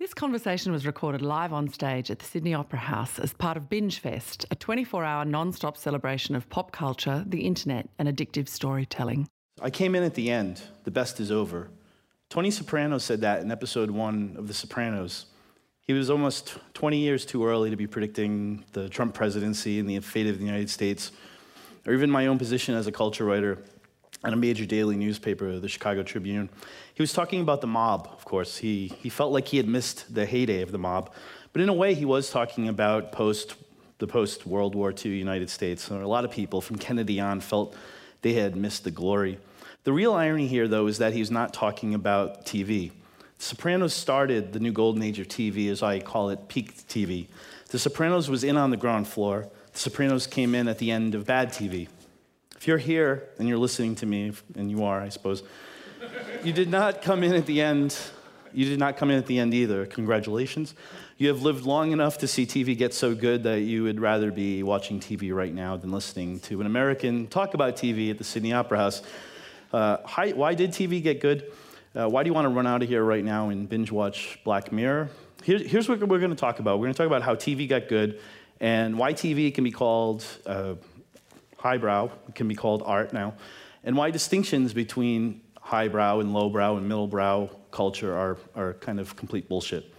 This conversation was recorded live on stage at the Sydney Opera House as part of Binge Fest, a 24 hour non stop celebration of pop culture, the internet, and addictive storytelling. I came in at the end. The best is over. Tony Soprano said that in episode one of The Sopranos. He was almost 20 years too early to be predicting the Trump presidency and the fate of the United States, or even my own position as a culture writer at a major daily newspaper, the Chicago Tribune. He was talking about the mob, of course. He, he felt like he had missed the heyday of the mob. But in a way, he was talking about post, the post World War II United States. And a lot of people from Kennedy on felt they had missed the glory. The real irony here, though, is that he's not talking about TV. The Sopranos started the new golden age of TV, as I call it, peak TV. The Sopranos was in on the ground floor. The Sopranos came in at the end of bad TV. If you're here and you're listening to me, and you are, I suppose, you did not come in at the end. You did not come in at the end either. Congratulations. You have lived long enough to see TV get so good that you would rather be watching TV right now than listening to an American talk about TV at the Sydney Opera House. Uh, why did TV get good? Uh, why do you want to run out of here right now and binge watch Black Mirror? Here, here's what we're going to talk about. We're going to talk about how TV got good and why TV can be called uh, highbrow can be called art now, and why distinctions between highbrow and lowbrow and middlebrow culture are, are kind of complete bullshit.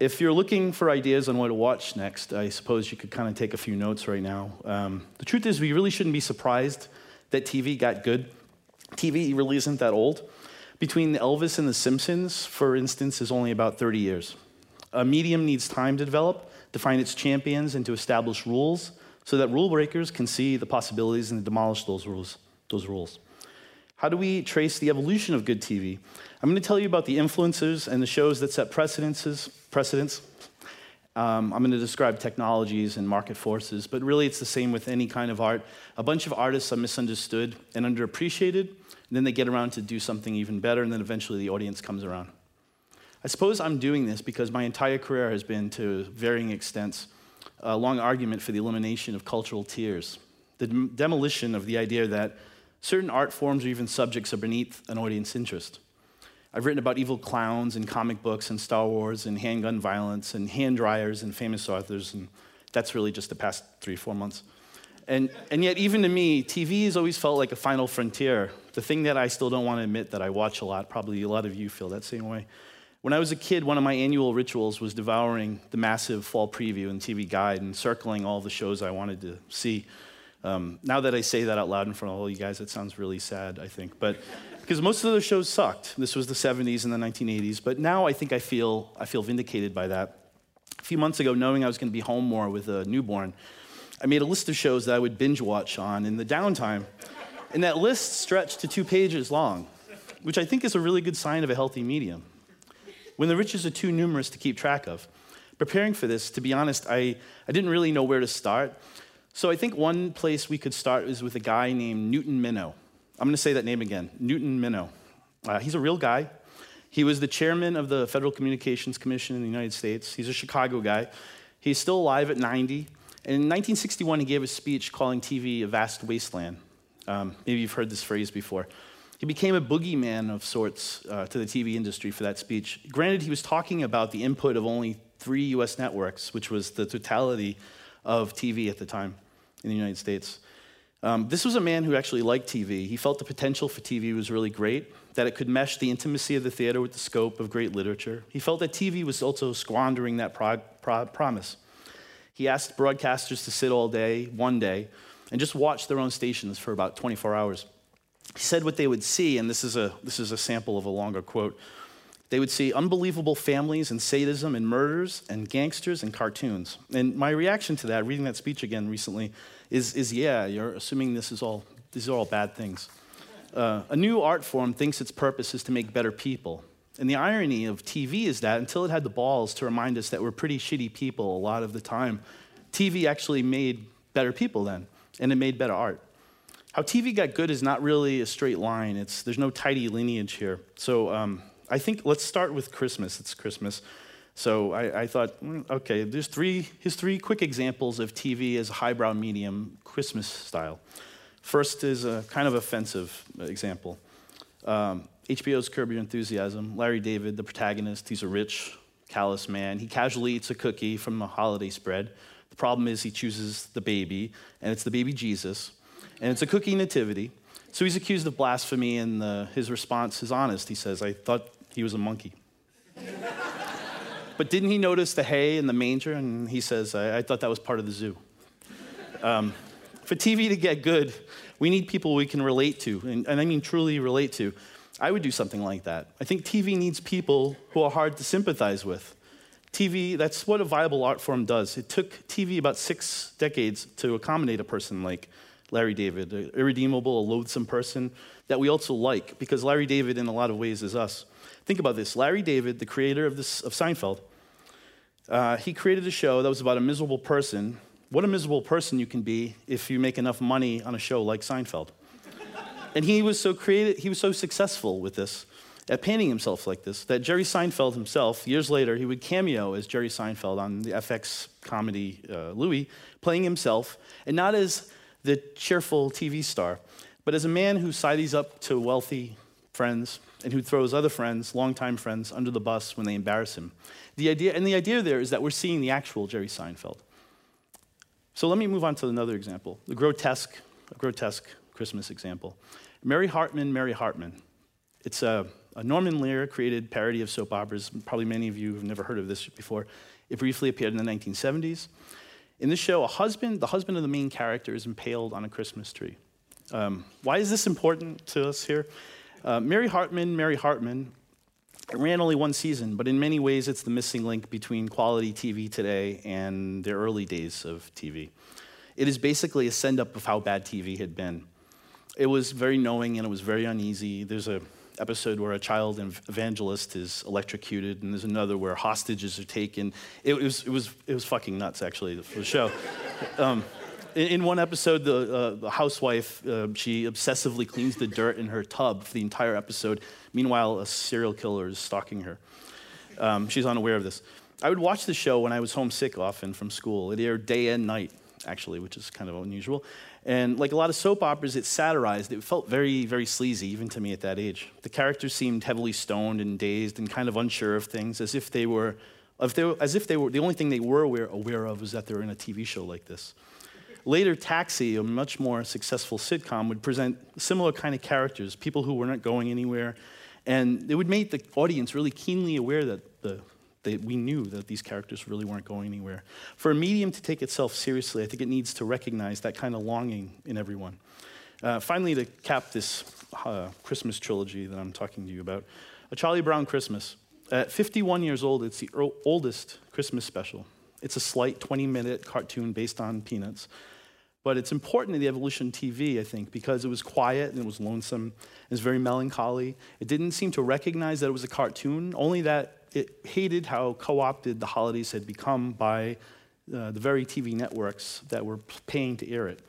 If you're looking for ideas on what to watch next, I suppose you could kind of take a few notes right now. Um, the truth is, we really shouldn't be surprised that TV got good. TV really isn't that old. Between Elvis and The Simpsons, for instance, is only about 30 years. A medium needs time to develop, to find its champions, and to establish rules so that rule breakers can see the possibilities and demolish those rules. Those rules. How do we trace the evolution of good TV? I'm going to tell you about the influencers and the shows that set precedences, precedents. Um, I'm going to describe technologies and market forces, but really it's the same with any kind of art. A bunch of artists are misunderstood and underappreciated, and then they get around to do something even better, and then eventually the audience comes around. I suppose I'm doing this because my entire career has been, to varying extents, a long argument for the elimination of cultural tiers, the dem- demolition of the idea that certain art forms or even subjects are beneath an audience interest. I've written about evil clowns in comic books and Star Wars and handgun violence and hand dryers and famous authors, and that's really just the past three, four months. And, and yet, even to me, TV has always felt like a final frontier, the thing that I still don't want to admit that I watch a lot. Probably a lot of you feel that same way. When I was a kid, one of my annual rituals was devouring the massive fall preview and TV guide and circling all the shows I wanted to see. Um, now that I say that out loud in front of all you guys, it sounds really sad, I think. But because most of those shows sucked. This was the 70s and the 1980s. But now I think I feel, I feel vindicated by that. A few months ago, knowing I was going to be home more with a newborn, I made a list of shows that I would binge watch on in the downtime. And that list stretched to two pages long, which I think is a really good sign of a healthy medium when the riches are too numerous to keep track of. Preparing for this, to be honest, I, I didn't really know where to start. So I think one place we could start is with a guy named Newton Minow. I'm going to say that name again Newton Minow. Uh, he's a real guy. He was the chairman of the Federal Communications Commission in the United States. He's a Chicago guy. He's still alive at 90. And in 1961, he gave a speech calling TV a vast wasteland. Um, maybe you've heard this phrase before. He became a boogeyman of sorts uh, to the TV industry for that speech. Granted, he was talking about the input of only three US networks, which was the totality of TV at the time in the United States. Um, this was a man who actually liked TV. He felt the potential for TV was really great, that it could mesh the intimacy of the theater with the scope of great literature. He felt that TV was also squandering that pro- pro- promise. He asked broadcasters to sit all day, one day, and just watch their own stations for about 24 hours he said what they would see, and this is a, this is a sample of a longer quote. They would see unbelievable families and sadism and murders and gangsters and cartoons. And my reaction to that, reading that speech again recently, is, is yeah, you're assuming this is all, these are all bad things. Uh, a new art form thinks its purpose is to make better people. And the irony of TV is that until it had the balls to remind us that we're pretty shitty people a lot of the time, TV actually made better people then, and it made better art. How TV got good is not really a straight line. It's, there's no tidy lineage here. So um, I think let's start with Christmas. It's Christmas. So I, I thought, mm, okay, there's three, here's three quick examples of TV as a highbrow medium, Christmas style. First is a kind of offensive example. Um, HBO's Curb Your Enthusiasm. Larry David, the protagonist, he's a rich callous man. He casually eats a cookie from a holiday spread. The problem is he chooses the baby, and it's the baby Jesus, and it's a cookie nativity. So he's accused of blasphemy, and the, his response is honest. He says, I thought he was a monkey. but didn't he notice the hay and the manger? And he says, I, I thought that was part of the zoo. Um, for TV to get good, we need people we can relate to, and, and I mean truly relate to. I would do something like that. I think TV needs people who are hard to sympathize with. TV, that's what a viable art form does. It took TV about six decades to accommodate a person like Larry David, an irredeemable, a loathsome person that we also like, because Larry David, in a lot of ways, is us. Think about this Larry David, the creator of, this, of Seinfeld, uh, he created a show that was about a miserable person. What a miserable person you can be if you make enough money on a show like Seinfeld. and he was so creative, he was so successful with this at painting himself like this that Jerry Seinfeld himself, years later, he would cameo as Jerry Seinfeld on the FX comedy uh, Louie, playing himself, and not as the cheerful TV star, but as a man who sidles up to wealthy friends and who throws other friends, longtime friends, under the bus when they embarrass him. The idea, and the idea there is that we're seeing the actual Jerry Seinfeld. So let me move on to another example, the grotesque, a grotesque Christmas example. Mary Hartman, Mary Hartman. It's a, a Norman Lear created parody of soap operas. Probably many of you have never heard of this before. It briefly appeared in the 1970s. In this show, a husband, the husband of the main character, is impaled on a Christmas tree. Um, why is this important to us here? Uh, Mary Hartman, Mary Hartman, ran only one season, but in many ways, it's the missing link between quality TV today and the early days of TV. It is basically a send up of how bad TV had been. It was very knowing and it was very uneasy. There's a episode where a child evangelist is electrocuted, and there's another where hostages are taken. It was, it was, it was fucking nuts, actually, for the show. Um, in, one episode, the, uh, the housewife, uh, she obsessively cleans the dirt in her tub for the entire episode. Meanwhile, a serial killer is stalking her. Um, she's unaware of this. I would watch the show when I was homesick often from school. It aired day and night, actually, which is kind of unusual. And like a lot of soap operas, it satirized. It felt very, very sleazy, even to me at that age. The characters seemed heavily stoned and dazed and kind of unsure of things, as if they were, if they as if they were the only thing they were aware, aware of was that they were in a TV show like this. Later, Taxi, a much more successful sitcom, would present similar kind of characters, people who were not going anywhere, and it would make the audience really keenly aware that the that we knew that these characters really weren't going anywhere. For a medium to take itself seriously, I think it needs to recognize that kind of longing in everyone. Uh, finally, to cap this uh, Christmas trilogy that I'm talking to you about, A Charlie Brown Christmas. At 51 years old, it's the oldest Christmas special. It's a slight 20 minute cartoon based on Peanuts. But it's important in the evolution TV, I think, because it was quiet and it was lonesome. It was very melancholy. It didn't seem to recognize that it was a cartoon, only that it hated how co opted the holidays had become by uh, the very TV networks that were paying to air it.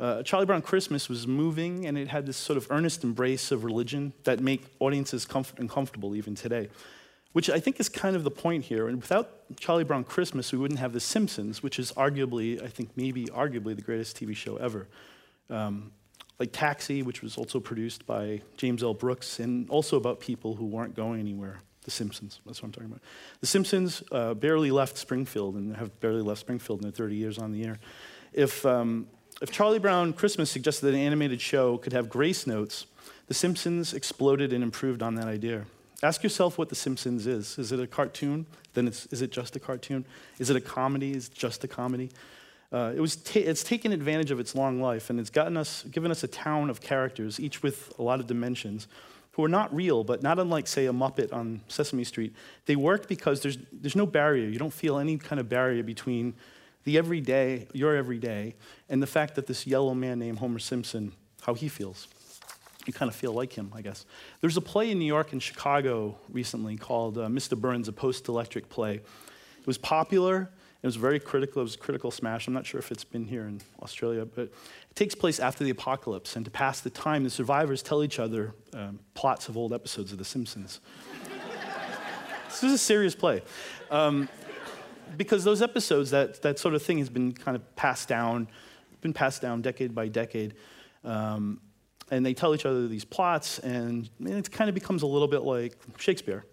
Uh, Charlie Brown Christmas was moving, and it had this sort of earnest embrace of religion that make audiences comfort- uncomfortable even today, which I think is kind of the point here. And without Charlie Brown Christmas, we wouldn't have The Simpsons, which is arguably, I think, maybe arguably the greatest TV show ever. Um, like Taxi, which was also produced by James L. Brooks, and also about people who weren't going anywhere. The Simpsons, that's what I'm talking about. The Simpsons uh, barely left Springfield and have barely left Springfield in their 30 years on the air. If, um, if Charlie Brown Christmas suggested that an animated show could have grace notes, The Simpsons exploded and improved on that idea. Ask yourself what The Simpsons is. Is it a cartoon? Then it's, is it just a cartoon? Is it a comedy? Is it just a comedy? Uh, it was ta- it's taken advantage of its long life and it's gotten us, given us a town of characters, each with a lot of dimensions who are not real, but not unlike, say, a Muppet on Sesame Street. They work because there's, there's no barrier. You don't feel any kind of barrier between the everyday, your everyday, and the fact that this yellow man named Homer Simpson, how he feels. You kind of feel like him, I guess. There's a play in New York and Chicago recently called uh, Mr. Burns, a post electric play. It was popular. It was very critical. It was a critical smash. I'm not sure if it's been here in Australia, but it takes place after the apocalypse. And to pass the time, the survivors tell each other um, plots of old episodes of The Simpsons. this is a serious play. Um, because those episodes, that, that sort of thing has been kind of passed down, been passed down decade by decade. Um, and they tell each other these plots, and it kind of becomes a little bit like Shakespeare.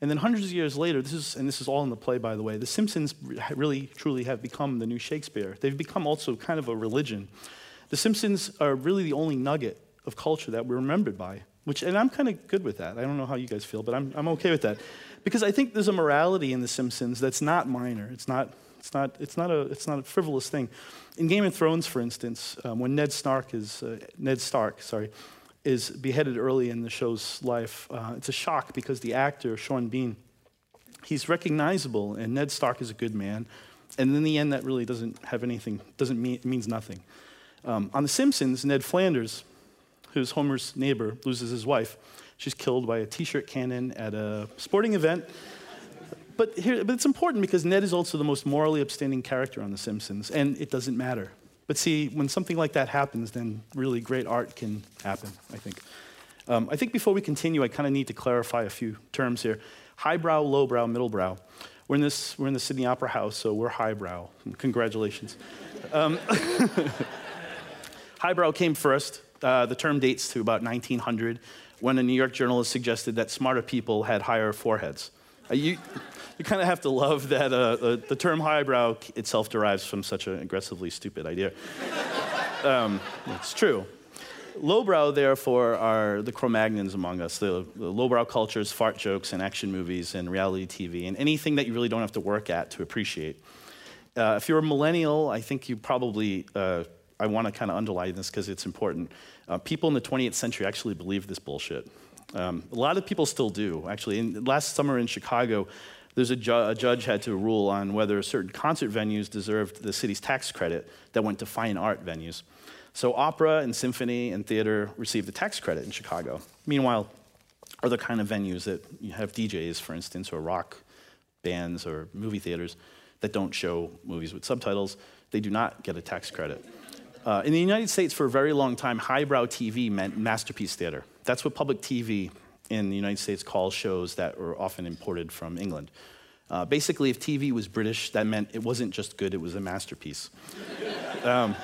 And then hundreds of years later, this is, and this is all in the play, by the way, The Simpsons really, truly have become the new Shakespeare. They've become also kind of a religion. The Simpsons are really the only nugget of culture that we're remembered by, which, and I'm kind of good with that. I don't know how you guys feel, but I'm, I'm okay with that. Because I think there's a morality in The Simpsons that's not minor. It's not, it's not, it's not, a, it's not a frivolous thing. In Game of Thrones, for instance, um, when Ned Stark is, uh, Ned Stark, sorry, is beheaded early in the show's life, uh, it's a shock because the actor, Sean Bean, he's recognizable, and Ned Stark is a good man. And in the end, that really doesn't have anything, doesn't mean, means nothing. Um, on The Simpsons, Ned Flanders, who's Homer's neighbor, loses his wife. She's killed by a t-shirt cannon at a sporting event. But, here, but it's important because Ned is also the most morally upstanding character on The Simpsons, and it doesn't matter. But see, when something like that happens, then really great art can happen, I think. Um, I think before we continue, I kind of need to clarify a few terms here. Highbrow, lowbrow, middlebrow. We're in, this, we're in the Sydney Opera House, so we're highbrow. Congratulations. Um, highbrow came first. Uh, the term dates to about 1900 when a New York journalist suggested that smarter people had higher foreheads. Uh, you, you kind of have to love that uh, the, the, term highbrow itself derives from such an aggressively stupid idea. um, it's true. Lowbrow, therefore, are the Cro Magnons among us. The, the lowbrow cultures, fart jokes, and action movies, and reality TV, and anything that you really don't have to work at to appreciate. Uh, if you're a millennial, I think you probably uh, I want to kind of underline this because it's important. Uh, people in the 20th century actually believed this bullshit. Um, a lot of people still do, actually. In, last summer in Chicago, there's a, ju- a, judge had to rule on whether certain concert venues deserved the city's tax credit that went to fine art venues. So opera and symphony and theater received the tax credit in Chicago. Meanwhile, other kind of venues that you have DJs, for instance, or rock bands or movie theaters that don't show movies with subtitles, they do not get a tax credit. Uh, in the United States, for a very long time, highbrow TV meant masterpiece theater. That's what public TV in the United States calls shows that were often imported from England. Uh, basically, if TV was British, that meant it wasn't just good, it was a masterpiece. um,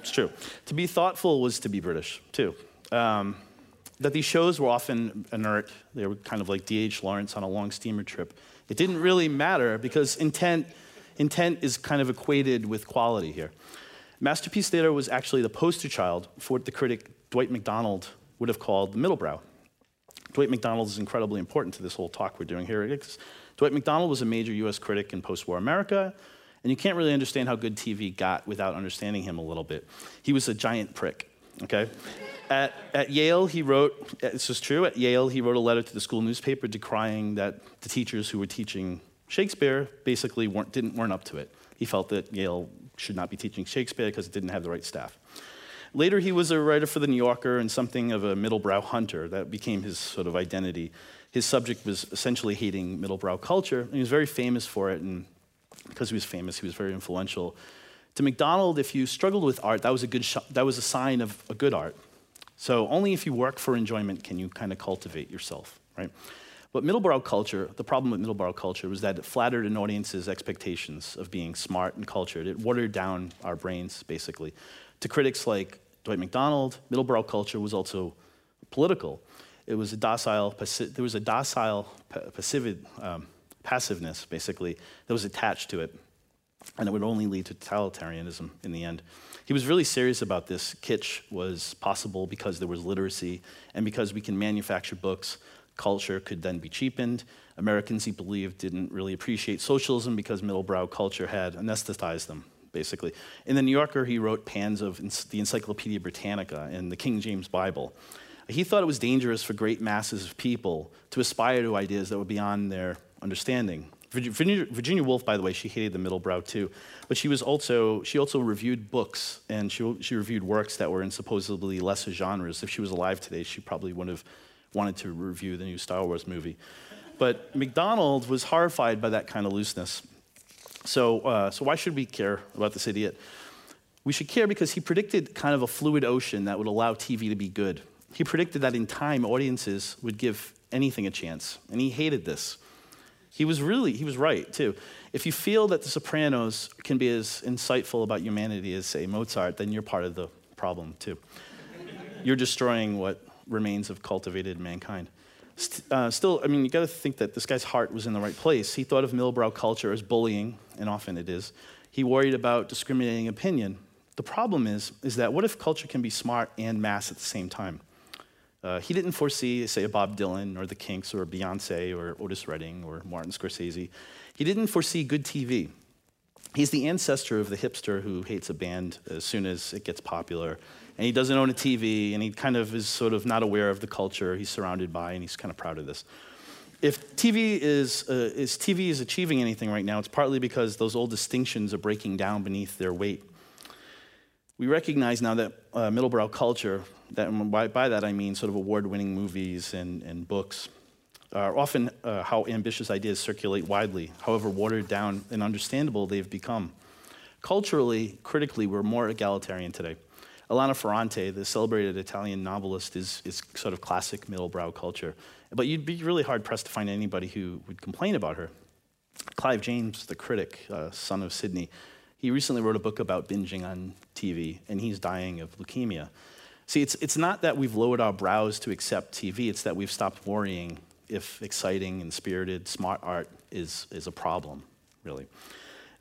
it's true. To be thoughtful was to be British, too. Um, that these shows were often inert, they were kind of like D.H. Lawrence on a long steamer trip. It didn't really matter because intent, intent is kind of equated with quality here. Masterpiece Theater was actually the poster child for what the critic Dwight MacDonald would have called the middlebrow. Dwight MacDonald is incredibly important to this whole talk we're doing here. Dwight MacDonald was a major US critic in post war America, and you can't really understand how good TV got without understanding him a little bit. He was a giant prick, okay? At, at Yale, he wrote, this is true, at Yale, he wrote a letter to the school newspaper decrying that the teachers who were teaching Shakespeare basically weren't, didn't, weren't up to it. He felt that Yale should not be teaching Shakespeare because it didn't have the right staff. Later, he was a writer for The New Yorker and something of a middlebrow hunter. That became his sort of identity. His subject was essentially hating middlebrow culture, and he was very famous for it. And because he was famous, he was very influential. To MacDonald, if you struggled with art, that was a, good sh- that was a sign of a good art. So only if you work for enjoyment can you kind of cultivate yourself, right? But middlebrow culture, the problem with middlebrow culture was that it flattered an audience's expectations of being smart and cultured. It watered down our brains, basically. To critics like Dwight MacDonald, middlebrow culture was also political. It was a docile, there was a docile passive, um, passiveness, basically, that was attached to it, and it would only lead to totalitarianism in the end. He was really serious about this. Kitsch was possible because there was literacy and because we can manufacture books culture could then be cheapened. Americans, he believed, didn't really appreciate socialism because middlebrow culture had anesthetized them, basically. In The New Yorker, he wrote pans of the Encyclopedia Britannica and the King James Bible. He thought it was dangerous for great masses of people to aspire to ideas that were beyond their understanding. Virginia, Woolf, by the way, she hated the middlebrow too, but she was also she also reviewed books and she, she reviewed works that were in supposedly lesser genres. If she was alive today, she probably would have wanted to review the new Star Wars movie. But MacDonald was horrified by that kind of looseness. So, uh, so why should we care about this idiot? We should care because he predicted kind of a fluid ocean that would allow TV to be good. He predicted that in time, audiences would give anything a chance, and he hated this. He was really, he was right, too. If you feel that The Sopranos can be as insightful about humanity as, say, Mozart, then you're part of the problem, too. You're destroying what remains of cultivated mankind. Uh, still, I mean, you got to think that this guy's heart was in the right place. He thought of middlebrow culture as bullying, and often it is. He worried about discriminating opinion. The problem is, is that what if culture can be smart and mass at the same time? Uh, he didn't foresee, say, a Bob Dylan or the Kinks or Beyonce or Otis Redding or Martin Scorsese. He didn't foresee good TV. He's the ancestor of the hipster who hates a band as soon as it gets popular. And he doesn't own a TV, and he kind of is sort of not aware of the culture he's surrounded by, and he's kind of proud of this. If TV is, uh, is TV is achieving anything right now, it's partly because those old distinctions are breaking down beneath their weight. We recognize now that uh, middlebrow culture, that, by, by that I mean sort of award-winning movies and, and books, are often uh, how ambitious ideas circulate widely, however watered down and understandable they've become. Culturally, critically, we're more egalitarian today. Elena Ferrante, the celebrated Italian novelist, is, is sort of classic middlebrow culture. But you'd be really hard pressed to find anybody who would complain about her. Clive James, the critic, uh, son of Sydney, he recently wrote a book about binging on TV, and he's dying of leukemia. See, it's, it's not that we've lowered our brows to accept TV, it's that we've stopped worrying if exciting and spirited, smart art is, is a problem, really.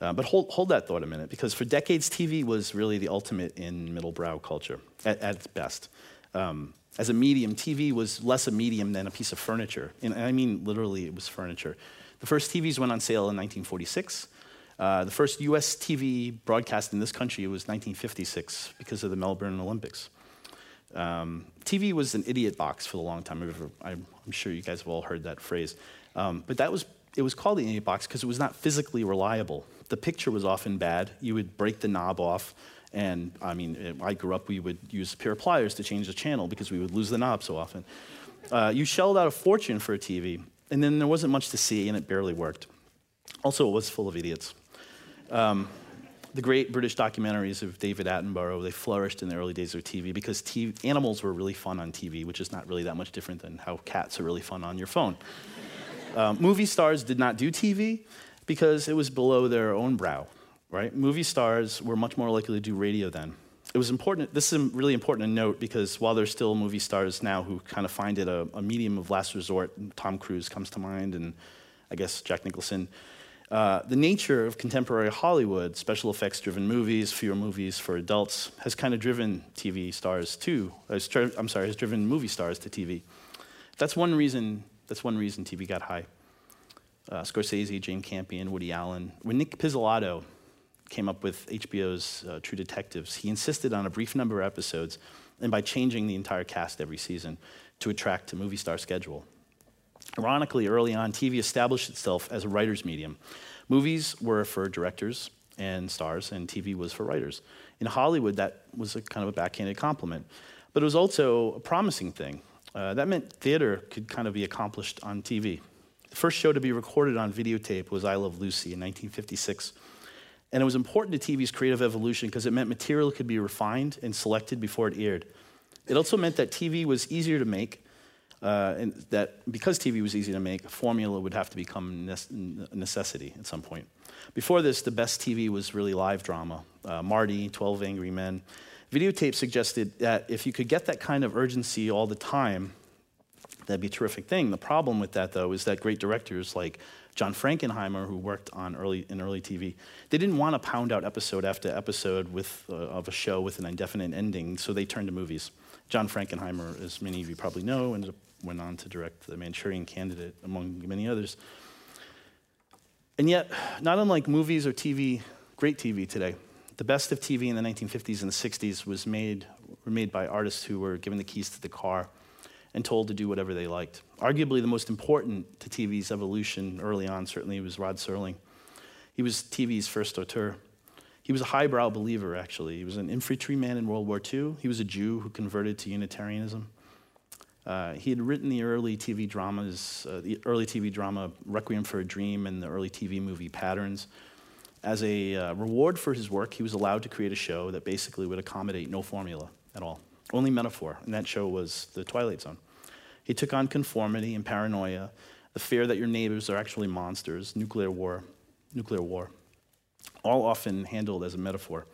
Uh, but hold, hold that thought a minute, because for decades, TV was really the ultimate in middlebrow culture at, at its best. Um, as a medium, TV was less a medium than a piece of furniture. And I mean, literally, it was furniture. The first TVs went on sale in 1946. Uh, the first US TV broadcast in this country was 1956 because of the Melbourne Olympics. Um, TV was an idiot box for a long time. I'm sure you guys have all heard that phrase. Um, but that was, it was called the idiot box because it was not physically reliable. The picture was often bad. You would break the knob off. And I mean, I grew up, we would use a pair of pliers to change the channel because we would lose the knob so often. Uh, you shelled out a fortune for a TV, and then there wasn't much to see, and it barely worked. Also, it was full of idiots. Um, the great British documentaries of David Attenborough, they flourished in the early days of TV because TV, animals were really fun on TV, which is not really that much different than how cats are really fun on your phone. um, movie stars did not do TV because it was below their own brow, right? Movie stars were much more likely to do radio then. It was important, this is really important to note because while there's still movie stars now who kind of find it a, a medium of last resort, Tom Cruise comes to mind, and I guess Jack Nicholson, uh, the nature of contemporary Hollywood, special effects driven movies, fewer movies for adults, has kind of driven TV stars too. I'm sorry, has driven movie stars to TV. That's one reason, that's one reason TV got high. Uh, Scorsese, Jane Campion, Woody Allen. When Nic Pizzolatto came up with HBO's uh, True Detectives, he insisted on a brief number of episodes and by changing the entire cast every season to attract a movie star schedule. Ironically, early on, TV established itself as a writer's medium. Movies were for directors and stars, and TV was for writers. In Hollywood, that was a kind of a backhanded compliment. But it was also a promising thing. Uh, that meant theater could kind of be accomplished on TV. The first show to be recorded on videotape was I Love Lucy in 1956. And it was important to TV's creative evolution because it meant material could be refined and selected before it aired. It also meant that TV was easier to make uh, and that because TV was easy to make, a formula would have to become a necessity at some point. Before this, the best TV was really live drama. Uh, Marty, 12 Angry Men. Videotape suggested that if you could get that kind of urgency all the time, that'd be a terrific thing. The problem with that, though, is that great directors like John Frankenheimer, who worked on early, in early TV, they didn't want to pound out episode after episode with, uh, of a show with an indefinite ending, so they turned to movies. John Frankenheimer, as many of you probably know, ended up went on to direct The Manchurian Candidate, among many others. And yet, not unlike movies or TV, great TV today, the best of TV in the 1950s and the 60s was made, were made by artists who were given the keys to the car and told to do whatever they liked. Arguably, the most important to TV's evolution early on certainly was Rod Serling. He was TV's first auteur. He was a highbrow believer, actually. He was an infantryman in World War II. He was a Jew who converted to Unitarianism. Uh, he had written the early TV dramas, uh, the early TV drama Requiem for a Dream and the early TV movie Patterns. As a uh, reward for his work, he was allowed to create a show that basically would accommodate no formula at all, only metaphor, and that show was The Twilight Zone. He took on conformity and paranoia, the fear that your neighbors are actually monsters, nuclear war, nuclear war, all often handled as a metaphor.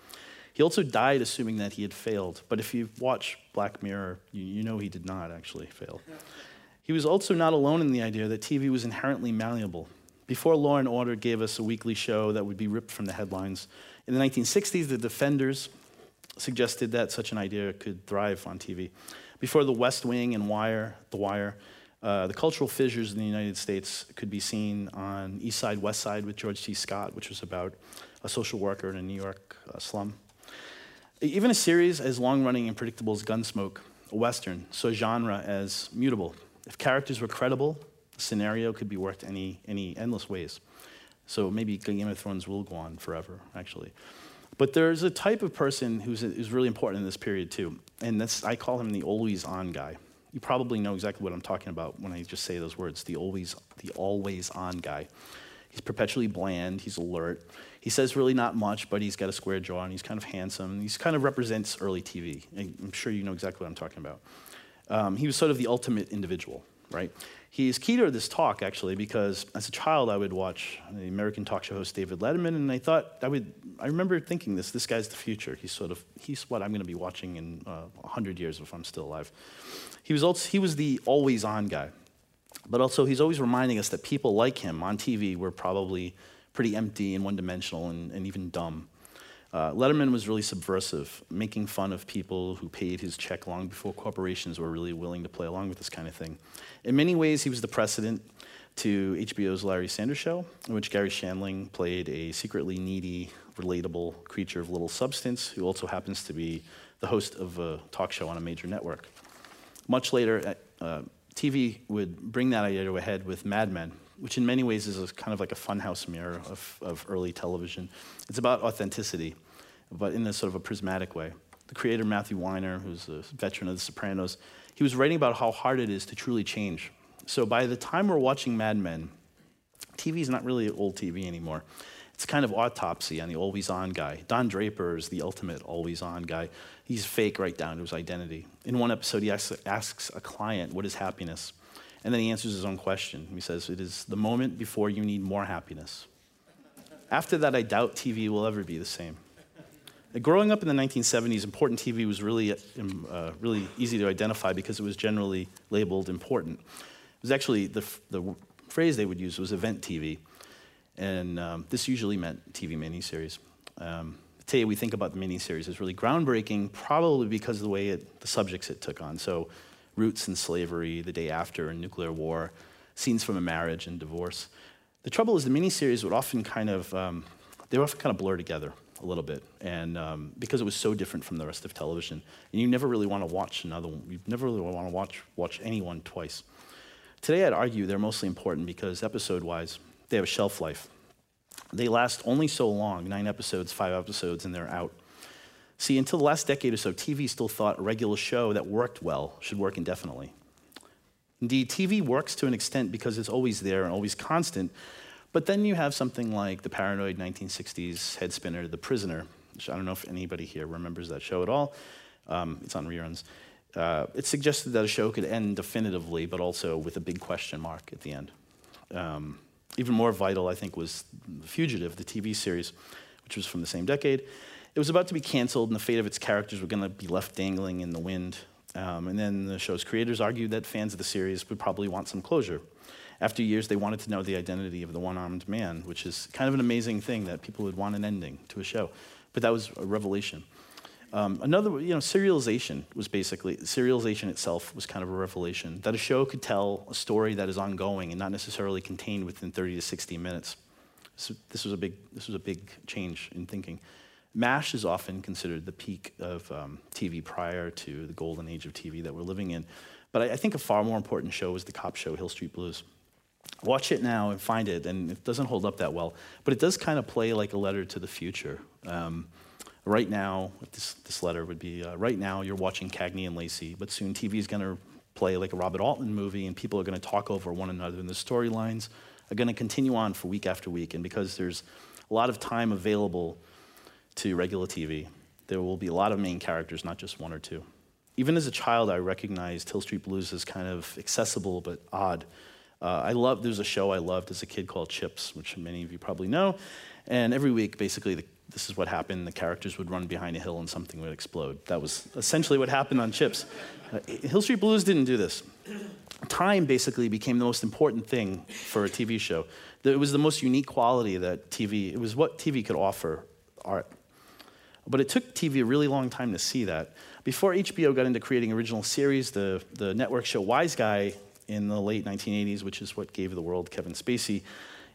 He also died assuming that he had failed. But if you watch Black Mirror, you, you know he did not actually fail. He was also not alone in the idea that TV was inherently malleable. Before Law and Order gave us a weekly show that would be ripped from the headlines, in the 1960s, the Defenders suggested that such an idea could thrive on TV. Before The West Wing and Wire, The Wire, uh, the cultural fissures in the United States could be seen on East Side, West Side with George C. Scott, which was about a social worker in a New York uh, slum. Even a series as long running and predictable as Gunsmoke, a Western, saw genre as mutable. If characters were credible, the scenario could be worked any, any endless ways. So maybe Game of Thrones will go on forever, actually. But there's a type of person who's, who's really important in this period, too. And I call him the always on guy. You probably know exactly what I'm talking about when I just say those words the always, the always on guy. He's perpetually bland, he's alert. He says really not much, but he's got a square jaw and he's kind of handsome. He kind of represents early TV. I'm sure you know exactly what I'm talking about. Um, he was sort of the ultimate individual, right? He's key to this talk, actually, because as a child, I would watch the American talk show host David Letterman, and I thought, I would, I remember thinking this, this guy's the future. He's sort of, he's what I'm going to be watching in uh, 100 years if I'm still alive. He was, also, he was the always on guy. But also, he's always reminding us that people like him on TV were probably pretty empty and one dimensional and, and even dumb. Uh, Letterman was really subversive, making fun of people who paid his check long before corporations were really willing to play along with this kind of thing. In many ways, he was the precedent to HBO's Larry Sanders Show, in which Garry Shandling played a secretly needy, relatable creature of little substance who also happens to be the host of a talk show on a major network. Much later, uh, TV would bring that idea to a head with Mad Men, which in many ways is kind of like a funhouse mirror of, of early television. It's about authenticity, but in a sort of a prismatic way. The creator, Matthew Weiner, who's a veteran of The Sopranos, he was writing about how hard it is to truly change. So by the time we're watching Mad Men, TV is not really old TV anymore. It's kind of autopsy on the always on guy. Don Draper is the ultimate always on guy. He's fake right down to his identity. In one episode, he asks, asks a client, What is happiness? And then he answers his own question. He says, It is the moment before you need more happiness. After that, I doubt TV will ever be the same. Growing up in the 1970s, important TV was really, um, uh, really easy to identify because it was generally labeled important. It was actually the, the phrase they would use was event TV. And um, this usually meant TV miniseries. Um, today, we think about the miniseries as really groundbreaking, probably because of the way it, the subjects it took on. So, roots in slavery, the day after, and nuclear war, scenes from a marriage and divorce. The trouble is the miniseries would often kind of, um, they would often kind of blur together a little bit, and um, because it was so different from the rest of television, and you never really want to watch another one. You never really want to watch watch anyone twice. Today, I'd argue they're mostly important because episode-wise, they have a shelf life. They last only so long, nine episodes, five episodes, and they're out. See, until the last decade or so, TV still thought a regular show that worked well should work indefinitely. Indeed, TV works to an extent because it's always there and always constant, but then you have something like the paranoid 1960s head spinner, The Prisoner, which I don't know if anybody here remembers that show at all. Um, it's on reruns. Uh, it suggested that a show could end definitively, but also with a big question mark at the end. Um, even more vital, I think, was Fugitive, the TV series, which was from the same decade. It was about to be canceled, and the fate of its characters were going to be left dangling in the wind. Um, and then the show's creators argued that fans of the series would probably want some closure. After years, they wanted to know the identity of the one armed man, which is kind of an amazing thing that people would want an ending to a show. But that was a revelation. Um, another, you know, serialization was basically, serialization itself was kind of a revelation that a show could tell a story that is ongoing and not necessarily contained within 30 to 60 minutes. So this was a big, this was a big change in thinking. MASH is often considered the peak of um, TV prior to the golden age of TV that we're living in. But I, I, think a far more important show is the cop show, Hill Street Blues. Watch it now and find it, and it doesn't hold up that well. But it does kind of play like a letter to the future. Um, right now, this, this letter would be uh, right now you're watching Cagney and Lacey, but soon TV is going to play like a Robert Altman movie, and people are going to talk over one another, and the storylines are going to continue on for week after week. And because there's a lot of time available to regular TV, there will be a lot of main characters, not just one or two. Even as a child, I recognized Hill Street Blues as kind of accessible but odd. Uh, I loved, there was a show I loved as a kid called Chips, which many of you probably know. And every week, basically, the, this is what happened. The characters would run behind a hill and something would explode. That was essentially what happened on Chips. Uh, Hill Street Blues didn't do this. time basically became the most important thing for a TV show. It was the most unique quality that TV, it was what TV could offer art. But it took TV a really long time to see that. Before HBO got into creating original series, the, the network show Wise Guy in the late 1980s, which is what gave the world Kevin Spacey,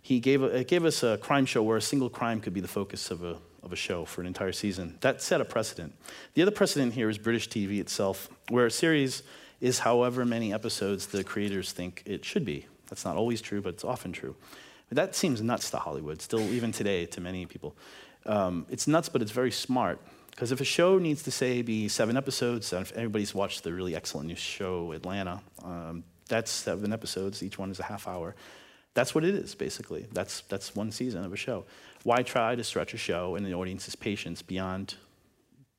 he gave, it gave us a crime show where a single crime could be the focus of a, of a show for an entire season. That set a precedent. The other precedent here is British TV itself, where a series is however many episodes the creators think it should be. That's not always true, but it's often true. That seems nuts to Hollywood, still, even today, to many people. Um, it's nuts, but it's very smart. Because if a show needs to, say, be seven episodes, and if everybody's watched the really excellent new show, Atlanta, um, that's seven episodes, each one is a half hour. That's what it is, basically. That's, that's one season of a show. Why try to stretch a show and the audience's patience beyond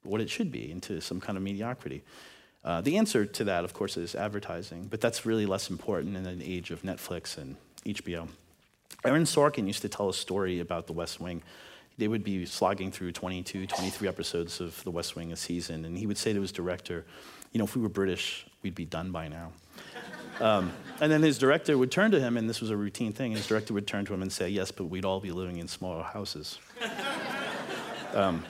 what it should be into some kind of mediocrity? Uh, the answer to that, of course, is advertising, but that's really less important in an age of Netflix and HBO. Aaron Sorkin used to tell a story about The West Wing. They would be slogging through 22, 23 episodes of The West Wing a season, and he would say to his director, You know, if we were British, we'd be done by now. Um, and then his director would turn to him, and this was a routine thing. His director would turn to him and say, Yes, but we'd all be living in smaller houses. Um,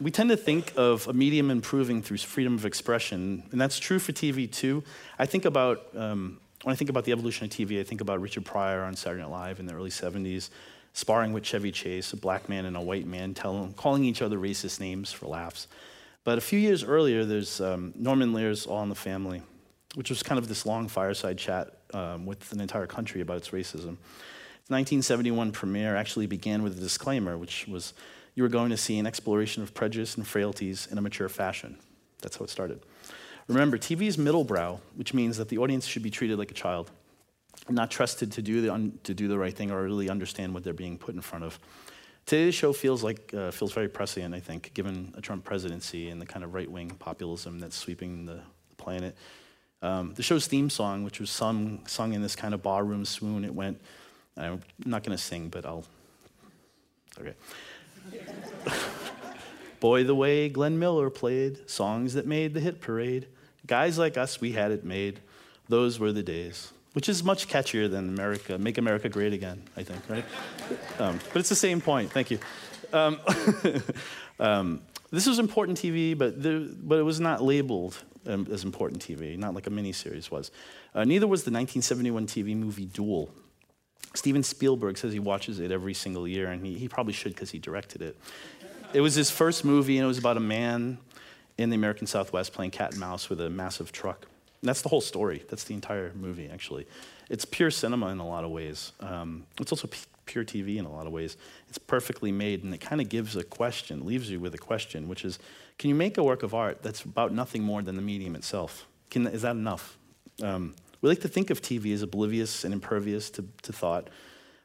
we tend to think of a medium improving through freedom of expression, and that's true for TV too. I think about, um, when I think about the evolution of TV, I think about Richard Pryor on Saturday Night Live in the early 70s, sparring with Chevy Chase, a black man and a white man, telling, calling each other racist names for laughs. But a few years earlier, there's um, Norman Lear's All in the Family, which was kind of this long fireside chat um, with an entire country about its racism. The 1971 premiere actually began with a disclaimer, which was you were going to see an exploration of prejudice and frailties in a mature fashion. That's how it started. Remember, TV is middlebrow, which means that the audience should be treated like a child, not trusted to do the, to do the right thing or really understand what they're being put in front of. Today's show feels like uh, feels very prescient, I think, given a Trump presidency and the kind of right-wing populism that's sweeping the, the planet. Um, the show's theme song, which was sung, sung in this kind of barroom swoon, it went. I'm not going to sing, but I'll. Okay. Boy, the way Glenn Miller played songs that made the hit parade. Guys like us, we had it made. Those were the days. Which is much catchier than America, Make America Great Again, I think, right? Um, but it's the same point. Thank you. Um, um, this was important TV, but, there, but it was not labeled um, as important TV, not like a miniseries was. Uh, neither was the 1971 TV movie Duel, Steven Spielberg says he watches it every single year, and he, he probably should because he directed it. It was his first movie, and it was about a man in the American Southwest playing cat and mouse with a massive truck. And that's the whole story. That's the entire movie, actually. It's pure cinema in a lot of ways. Um, it's also pure TV in a lot of ways. It's perfectly made, and it kind of gives a question, leaves you with a question, which is can you make a work of art that's about nothing more than the medium itself? Can, is that enough? Um, we like to think of TV as oblivious and impervious to, to thought.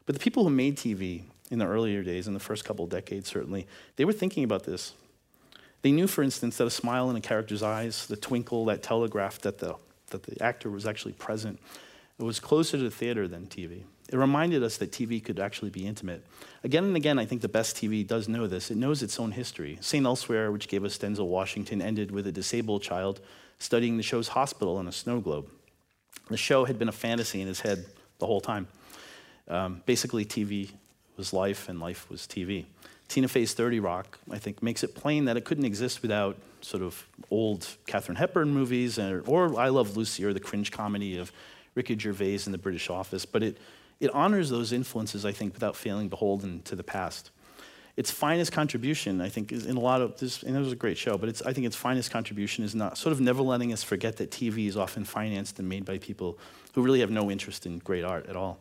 But the people who made TV in the earlier days, in the first couple decades certainly, they were thinking about this. They knew, for instance, that a smile in a character's eyes, the twinkle that telegraphed that the, that the actor was actually present, it was closer to theater than TV. It reminded us that TV could actually be intimate. Again and again, I think the best TV does know this. It knows its own history. St. Elsewhere, which gave us Denzel Washington, ended with a disabled child studying the show's hospital on a snow globe. The show had been a fantasy in his head the whole time. Um, basically, TV was life and life was TV. Tina Fey's 30 Rock, I think, makes it plain that it couldn't exist without sort of old Katharine Hepburn movies or, or I Love Lucy or the cringe comedy of Ricky Gervais in The British Office. But it, it honors those influences, I think, without feeling beholden to the past its finest contribution, I think, is in a lot of this, and it was a great show, but I think its finest contribution is not sort of never letting us forget that TV is often financed and made by people who really have no interest in great art at all.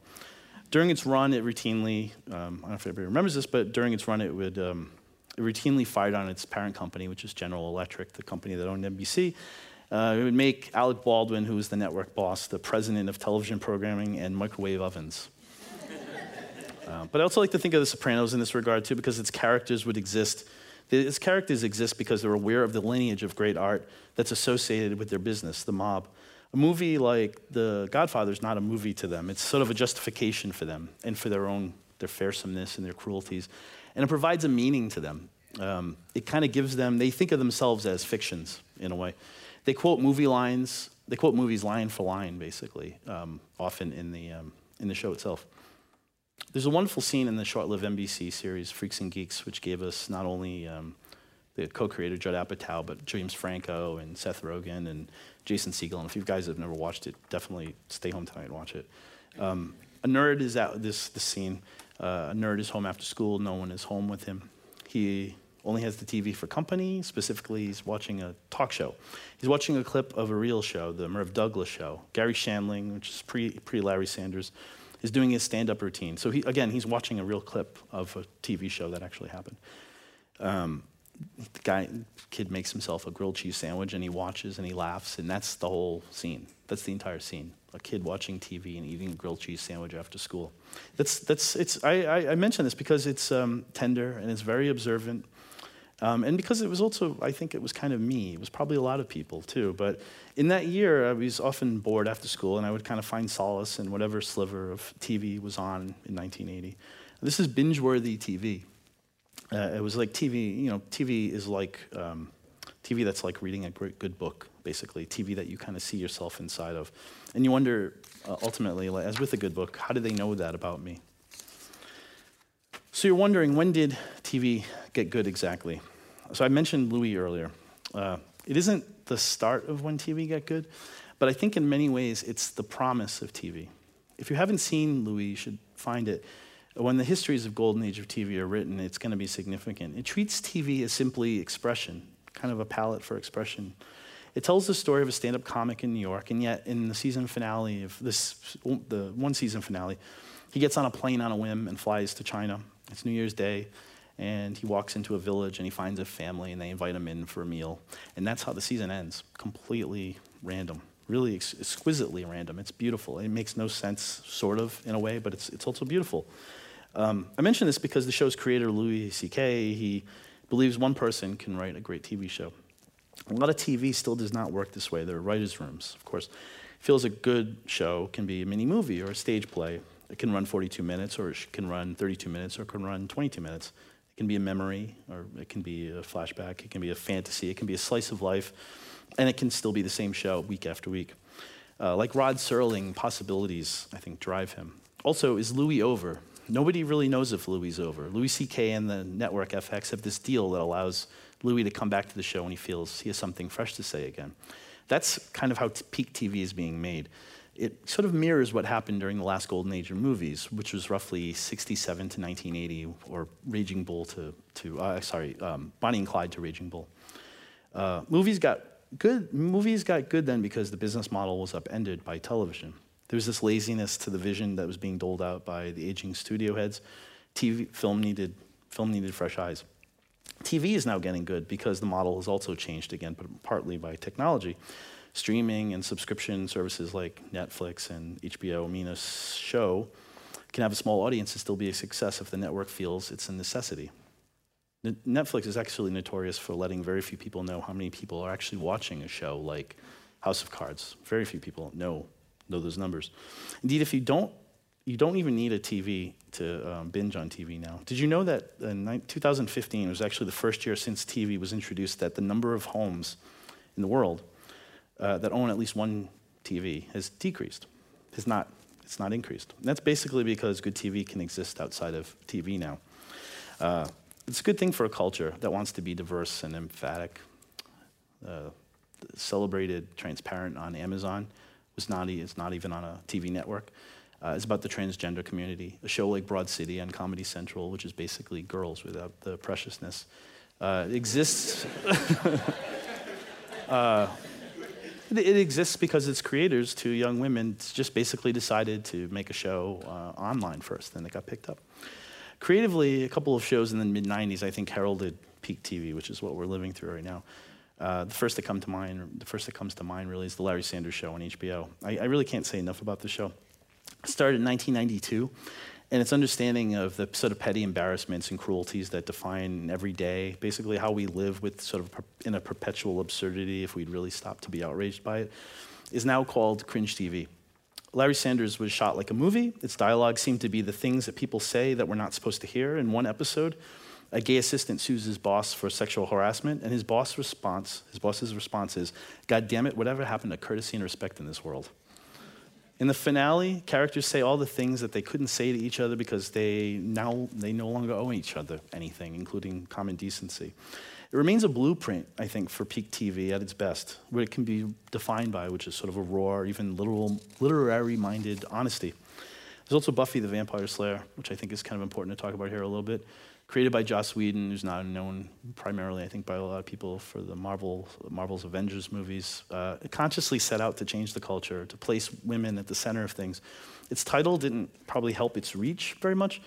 During its run, it routinely, um, I don't know if everybody remembers this, but during its run, it would um, it routinely fired on its parent company, which is General Electric, the company that owned NBC. Uh, it would make Alec Baldwin, who was the network boss, the president of television programming and microwave ovens. Uh, but I also like to think of The Sopranos in this regard too, because its characters would exist. Its characters exist because they're aware of the lineage of great art that's associated with their business, the mob. A movie like The Godfather is not a movie to them. It's sort of a justification for them and for their own their fearsomeness and their cruelties, and it provides a meaning to them. Um, it kind of gives them. They think of themselves as fictions in a way. They quote movie lines they quote movies line for line, basically, um, often in the, um, in the show itself. There's a wonderful scene in the short-lived NBC series Freaks and Geeks, which gave us not only um, the co-creator Judd Apatow, but James Franco and Seth Rogen and Jason Segel. And if you guys have never watched it, definitely stay home tonight and watch it. Um, a nerd is at this, this scene. Uh, a nerd is home after school. No one is home with him. He only has the TV for company. Specifically, he's watching a talk show. He's watching a clip of a real show, the Merv Douglas show. Garry Shandling, which is pre, pre Larry Sanders, is doing his stand up routine. So, he, again, he's watching a real clip of a TV show that actually happened. Um, the guy, kid makes himself a grilled cheese sandwich and he watches and he laughs, and that's the whole scene. That's the entire scene. A kid watching TV and eating a grilled cheese sandwich after school. That's, that's, it's, I, I, I mention this because it's um, tender and it's very observant. Um, and because it was also, I think it was kind of me. It was probably a lot of people too. But in that year, I was often bored after school, and I would kind of find solace in whatever sliver of TV was on in 1980. This is binge-worthy TV. Uh, it was like TV. You know, TV is like um, TV that's like reading a great good book, basically. TV that you kind of see yourself inside of, and you wonder uh, ultimately, like, as with a good book, how do they know that about me? So you're wondering, when did TV get good exactly? So I mentioned Louie earlier. Uh, it isn't the start of when TV got good, but I think in many ways it's the promise of TV. If you haven't seen Louie, you should find it. When the histories of golden age of TV are written, it's going to be significant. It treats TV as simply expression, kind of a palette for expression. It tells the story of a stand-up comic in New York, and yet in the season finale of this, the one season finale, he gets on a plane on a whim and flies to China it's New Year's Day, and he walks into a village and he finds a family and they invite him in for a meal. And that's how the season ends completely random, really ex- exquisitely random. It's beautiful. It makes no sense, sort of, in a way, but it's, it's also beautiful. Um, I mention this because the show's creator, Louie C.K., he believes one person can write a great TV show. A lot of TV still does not work this way. There are writers' rooms, of course. Feels a good show can be a mini movie or a stage play it can run 42 minutes, or it can run 32 minutes, or it can run 22 minutes. It can be a memory, or it can be a flashback, it can be a fantasy, it can be a slice of life, and it can still be the same show week after week. Uh, like Rod Serling, possibilities, I think, drive him. Also, is Louis over? Nobody really knows if Louie is over. Louis C.K. and the network FX have this deal that allows Louis to come back to the show when he feels he has something fresh to say again. That's kind of how peak TV is being made it sort of mirrors what happened during the last golden age of movies, which was roughly 67 to 1980, or Raging Bull to, to uh, sorry, um, Bonnie and Clyde to Raging Bull. Uh, movies got good. Movies got good then because the business model was upended by television. There was this laziness to the vision that was being doled out by the aging studio heads. TV film needed film needed fresh eyes. TV is now getting good because the model has also changed again, but partly by technology streaming and subscription services like Netflix and HBO a show can have a small audience and still be a success if the network feels it's a necessity. Netflix is actually notorious for letting very few people know how many people are actually watching a show like House of Cards. Very few people know know those numbers. Indeed, if you don't, you don't even need a TV to um, binge on TV now. Did you know that in 2015 was actually the first year since TV was introduced that the number of homes in the world uh, that own at least one TV has decreased, has not, it's not increased. And that's basically because good TV can exist outside of TV now. Uh, it's a good thing for a culture that wants to be diverse and emphatic. Uh, celebrated Transparent on Amazon was not, it's not even on a TV network. Uh, it's about the transgender community. A show like Broad City on Comedy Central, which is basically girls without the preciousness, uh, exists. uh, it exists because its creators, two young women, just basically decided to make a show uh, online first, then it got picked up. Creatively, a couple of shows in the mid 90s, I think, heralded peak TV, which is what we're living through right now. Uh, the first that come to mind, the first that comes to mind, really, is the Larry Sanders Show on HBO. I, I really can't say enough about the show. It started in 1992, and its understanding of the sort of petty embarrassments and cruelties that define every day, basically how we live with sort of in a perpetual absurdity if we'd really stop to be outraged by it, is now called cringe TV. Larry Sanders was shot like a movie. Its dialogue seemed to be the things that people say that we're not supposed to hear in one episode. A gay assistant sues his boss for sexual harassment, and his boss response, his boss's response is, "God damn it! Whatever happened to courtesy and respect in this world?" In the finale, characters say all the things that they couldn't say to each other because they now they no longer owe each other anything, including common decency. It remains a blueprint, I think, for peak TV at its best, what it can be defined by, which is sort of a raw, even literal, literary-minded honesty. There's also Buffy the Vampire Slayer, which I think is kind of important to talk about here a little bit. Created by Joss Whedon, who's not known primarily, I think, by a lot of people for the Marvel, Marvel's Avengers movies. Uh, consciously set out to change the culture, to place women at the center of things. Its title didn't probably help its reach very much,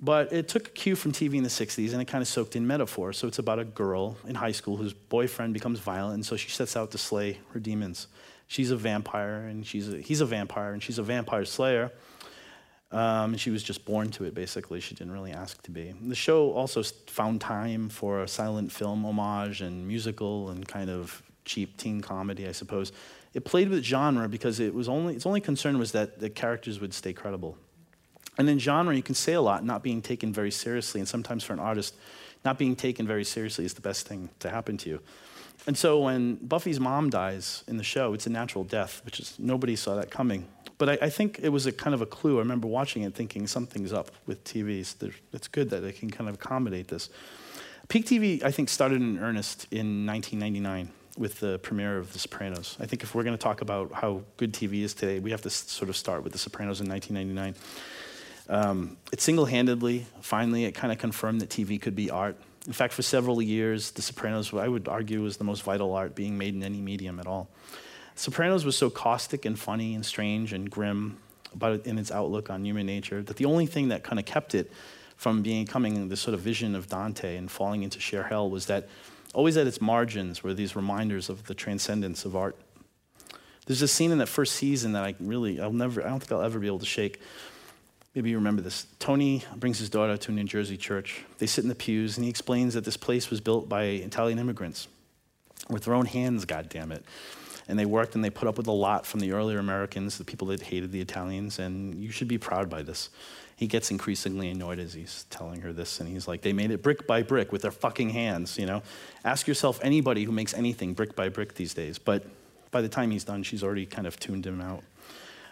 but it took a cue from TV in the 60s and it kind of soaked in metaphor. So it's about a girl in high school whose boyfriend becomes violent, and so she sets out to slay her demons. She's a vampire, and she's a, he's a vampire, and she's a vampire slayer. Um, she was just born to it, basically. She didn't really ask to be. The show also found time for a silent film homage and musical and kind of cheap teen comedy, I suppose. It played with genre because it was only, its only concern was that the characters would stay credible. And in genre, you can say a lot, not being taken very seriously. And sometimes for an artist, not being taken very seriously is the best thing to happen to you. And so when Buffy's mom dies in the show, it's a natural death, which is nobody saw that coming. But I, I think it was a kind of a clue. I remember watching it thinking something's up with TVs. it's good that they can kind of accommodate this. Peak TV, I think, started in earnest in 1999 with the premiere of The Sopranos. I think if we're going to talk about how good TV is today, we have to sort of start with The Sopranos in 1999. Um, it single handedly, finally, it kind of confirmed that TV could be art. In fact, for several years, The Sopranos, I would argue, was the most vital art being made in any medium at all. Sopranos was so caustic and funny and strange and grim about it in its outlook on human nature that the only thing that kind of kept it from becoming this sort of vision of Dante and falling into sheer hell was that always at its margins were these reminders of the transcendence of art. There's a scene in that first season that I really, I'll never, I don't think I'll ever be able to shake, Maybe you remember this. Tony brings his daughter to a New Jersey church. They sit in the pews, and he explains that this place was built by Italian immigrants with their own hands, God damn it. And they worked and they put up with a lot from the earlier Americans, the people that hated the Italians, and you should be proud by this. He gets increasingly annoyed as he's telling her this, and he's like, they made it brick by brick with their fucking hands, you know? Ask yourself anybody who makes anything brick by brick these days. But by the time he's done, she's already kind of tuned him out.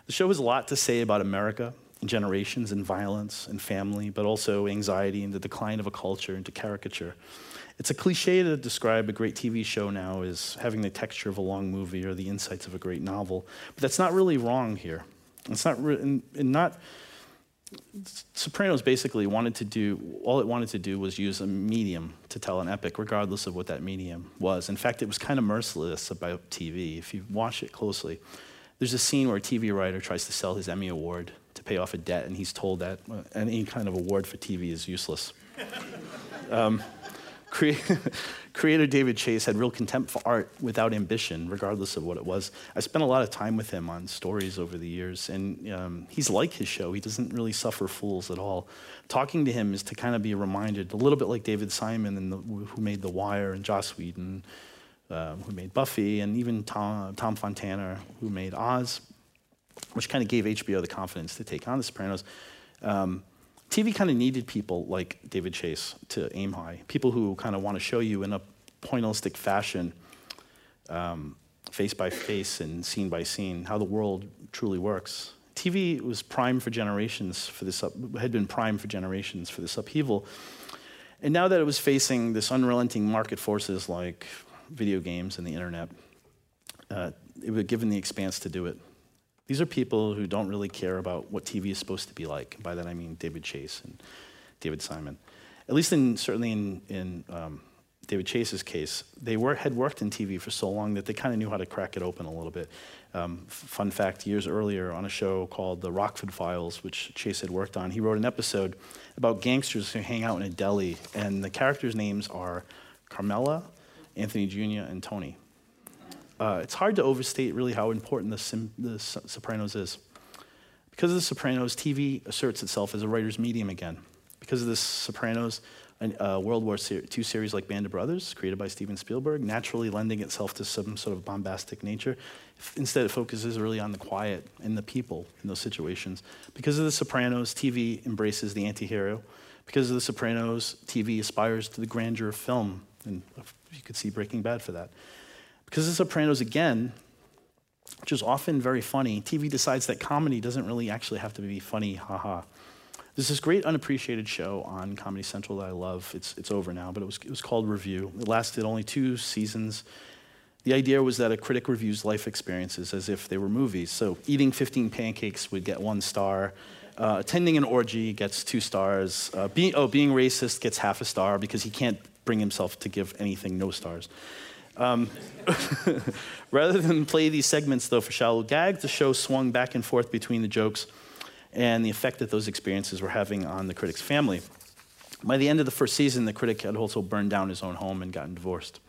The show has a lot to say about America, generations and violence and family, but also anxiety and the decline of a culture into caricature. It's a cliche to describe a great TV show now as having the texture of a long movie or the insights of a great novel, but that's not really wrong here. It's not, re- and, and not. Sopranos basically wanted to do all it wanted to do was use a medium to tell an epic, regardless of what that medium was. In fact, it was kind of merciless about TV. If you watch it closely, there's a scene where a TV writer tries to sell his Emmy Award pay off a debt, and he's told that any kind of award for TV is useless. um, cre- creator David Chase had real contempt for art without ambition, regardless of what it was. I spent a lot of time with him on stories over the years, and um, he's like his show. He doesn't really suffer fools at all. Talking to him is to kind of be reminded, a little bit like David Simon, and the, who made The Wire, and Joss Whedon, uh, who made Buffy, and even Tom, Tom Fontana, who made Oz which kind of gave HBO the confidence to take on The Sopranos. Um, TV kind of needed people like David Chase to aim high, people who kind of want to show you in a pointillistic fashion, um, face by face and scene by scene, how the world truly works. TV was prime for generations for this up, had been prime for generations for this upheaval, and now that it was facing this unrelenting market forces like video games and the internet, uh, it was given the expanse to do it. These are people who don't really care about what TV is supposed to be like. By that I mean David Chase and David Simon. At least in certainly in, in um, David Chase's case, they were, had worked in TV for so long that they kind of knew how to crack it open a little bit. Um, fun fact: years earlier, on a show called The Rockford Files, which Chase had worked on, he wrote an episode about gangsters who hang out in a deli, and the characters' names are Carmela, Anthony Jr., and Tony. Uh, it's hard to overstate really how important the, Sim- the Sopranos is. Because of The Sopranos, TV asserts itself as a writer's medium again. Because of The Sopranos, a uh, World War II series like Band of Brothers, created by Steven Spielberg, naturally lending itself to some sort of bombastic nature. Instead, it focuses really on the quiet and the people in those situations. Because of The Sopranos, TV embraces the anti hero Because of The Sopranos, TV aspires to the grandeur of film, and you could see Breaking Bad for that. Because The Sopranos, again, which is often very funny, TV decides that comedy doesn't really actually have to be funny, haha. There's this great unappreciated show on Comedy Central that I love. It's, it's over now, but it was, it was called Review. It lasted only two seasons. The idea was that a critic reviews life experiences as if they were movies. So eating 15 pancakes would get one star. Uh, attending an orgy gets two stars. Uh, being, oh, being racist gets half a star because he can't bring himself to give anything no stars. Um, rather than play these segments, though, for shallow gag, the show swung back and forth between the jokes and the effect that those experiences were having on the critic's family. By the end of the first season, the critic had also burned down his own home and gotten divorced.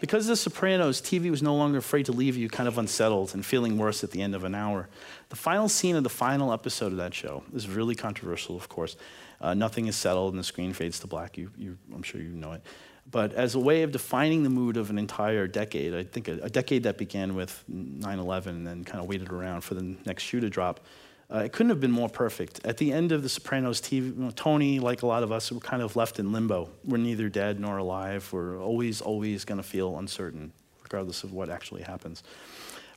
Because of The Sopranos, TV was no longer afraid to leave you kind of unsettled and feeling worse at the end of an hour. The final scene of the final episode of that show is really controversial, of course. Uh, nothing is settled and the screen fades to black. You, you, I'm sure you know it. But as a way of defining the mood of an entire decade, I think a, a decade that began with 9 11 and then kind of waited around for the next shoe to drop, uh, it couldn't have been more perfect. At the end of The Sopranos, TV, you know, Tony, like a lot of us, were kind of left in limbo. We're neither dead nor alive. We're always, always going to feel uncertain, regardless of what actually happens.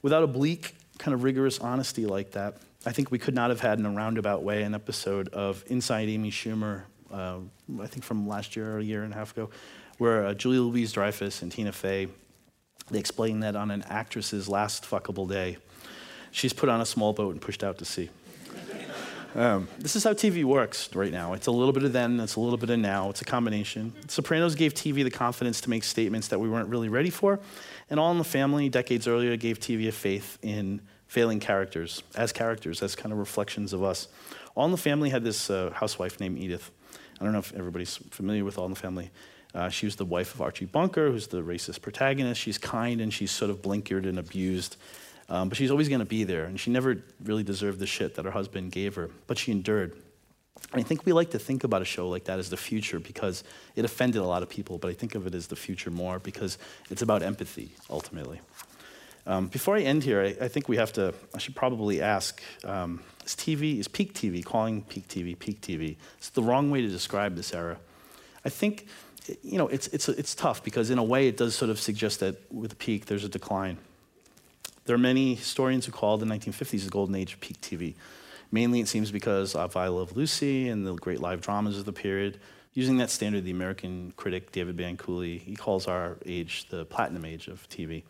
Without a bleak, kind of rigorous honesty like that, I think we could not have had in a roundabout way an episode of Inside Amy Schumer, uh, I think from last year or a year and a half ago, where uh, Julia Louis-Dreyfus and Tina Fey, they explain that on an actress's last fuckable day, she's put on a small boat and pushed out to sea. Um, this is how TV works right now. It's a little bit of then, it's a little bit of now, it's a combination. Sopranos gave TV the confidence to make statements that we weren't really ready for, and All in the Family, decades earlier, gave TV a faith in failing characters, as characters, as kind of reflections of us. All in the Family had this uh, housewife named Edith. I don't know if everybody's familiar with All in the Family. Uh, she was the wife of Archie Bunker, who's the racist protagonist. She's kind and she's sort of blinkered and abused. Um, but she's always going to be there. And she never really deserved the shit that her husband gave her, but she endured. And I think we like to think about a show like that as the future because it offended a lot of people, but I think of it as the future more because it's about empathy, ultimately. Um, before I end here, I, I, think we have to, I should probably ask um, is TV, is peak TV, calling peak TV, peak TV, it's the wrong way to describe this era. I think, you know, it's, it's, it's tough because in a way it does sort of suggest that with the peak there's a decline. There are many historians who call the 1950s the golden age of peak TV. Mainly, it seems because of I Love Lucy and the great live dramas of the period. Using that standard, the American critic David Bianculli, he calls our age the platinum age of TV.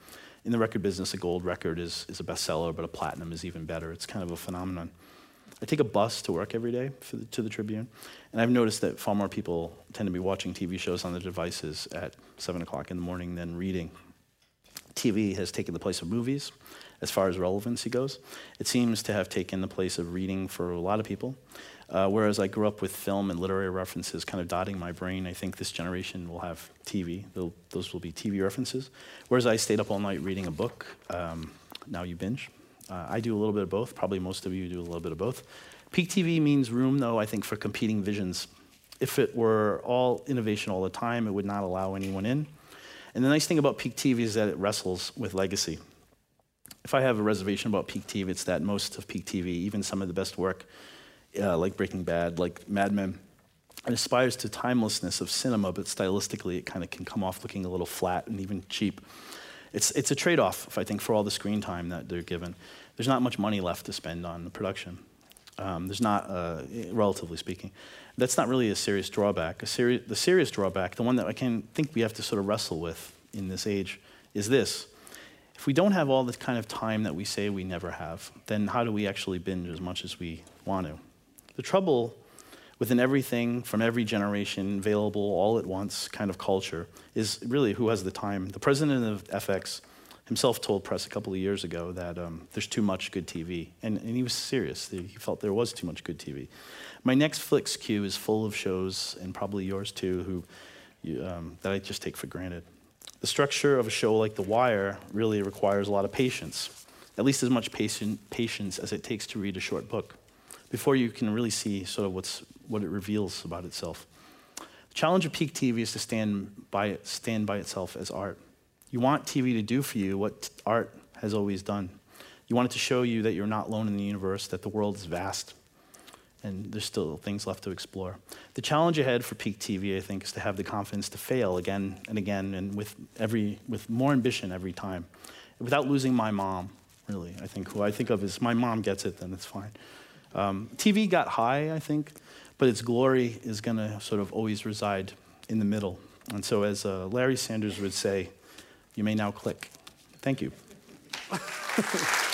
In the record business, a gold record is, is a bestseller, but a platinum is even better. It's kind of a phenomenon. I take a bus to work every day the, to the Tribune, and I've noticed that far more people tend to be watching TV shows on their devices at 7 o'clock in the morning than reading. TV has taken the place of movies as far as relevancy goes. It seems to have taken the place of reading for a lot of people. Uh, whereas I grew up with film and literary references kind of dotting my brain, I think this generation will have TV. They'll, those will be TV references. Whereas I stayed up all night reading a book. Um, now you binge. Uh, I do a little bit of both. Probably most of you do a little bit of both. Peak TV means room, though, I think, for competing visions. If it were all innovation all the time, it would not allow anyone in. And the nice thing about peak TV is that it wrestles with legacy. If I have a reservation about peak TV, it's that most of peak TV, even some of the best work, uh, like Breaking Bad, like Mad Men, it aspires to timelessness of cinema, but stylistically it kind of can come off looking a little flat and even cheap. It's, it's a trade off, I think, for all the screen time that they're given. There's not much money left to spend on the production. Um, there's not, uh, relatively speaking. That's not really a serious drawback. A seri- the serious drawback, the one that I can think we have to sort of wrestle with in this age, is this. If we don't have all the kind of time that we say we never have, then how do we actually binge as much as we want to? The trouble within everything from every generation available all at once kind of culture is really who has the time. The president of FX himself told press a couple of years ago that um, there's too much good TV. And, and he was serious. He felt there was too much good TV. My Netflix queue is full of shows, and probably yours too, who you, um, that I just take for granted. The structure of a show like The Wire really requires a lot of patience, at least as much patient, patience as it takes to read a short book, before you can really see sort of what's, what it reveals about itself. The challenge of peak TV is to stand by, stand by itself as art. You want TV to do for you what art has always done. You want it to show you that you're not alone in the universe, that the world is vast. and there's still things left to explore. The challenge ahead for Peak TV, I think, is to have the confidence to fail again and again, and with every with more ambition every time, without losing my mom. Really, I think who I think of as my mom gets it, then it's fine. Um, TV got high, I think, but its glory is going to sort of always reside in the middle. And so, as uh, Larry Sanders would say, you may now click. Thank you.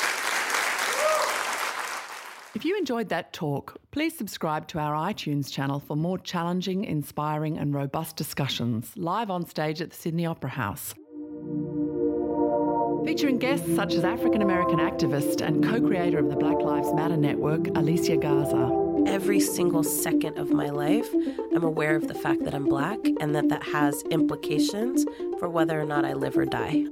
If you enjoyed that talk, please subscribe to our iTunes channel for more challenging, inspiring, and robust discussions live on stage at the Sydney Opera House. Featuring guests such as African American activist and co creator of the Black Lives Matter Network, Alicia Garza. Every single second of my life, I'm aware of the fact that I'm black and that that has implications for whether or not I live or die.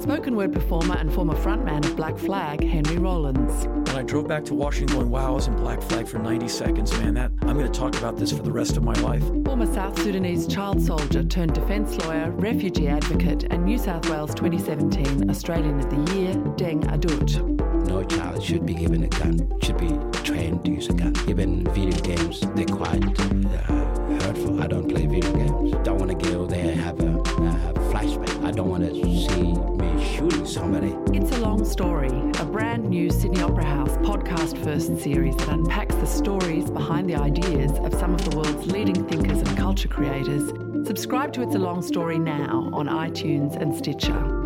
Spoken word performer and former frontman of Black Flag, Henry Rollins. When I drove back to Washington going, wow, I was in Black Flag for 90 seconds, man, that I'm going to talk about this for the rest of my life. Former South Sudanese child soldier turned defence lawyer, refugee advocate, and New South Wales 2017 Australian of the Year, Deng Adut. No child should be given a gun, should be Even video games, they're quite uh, hurtful. I don't play video games. Don't want to go there and have a, uh, flashback. I don't want to see me shooting somebody. It's a long story, a brand new Sydney Opera House podcast first series that unpacks the stories behind the ideas of some of the world's leading thinkers and culture creators. Subscribe to It's a Long Story now on iTunes and Stitcher.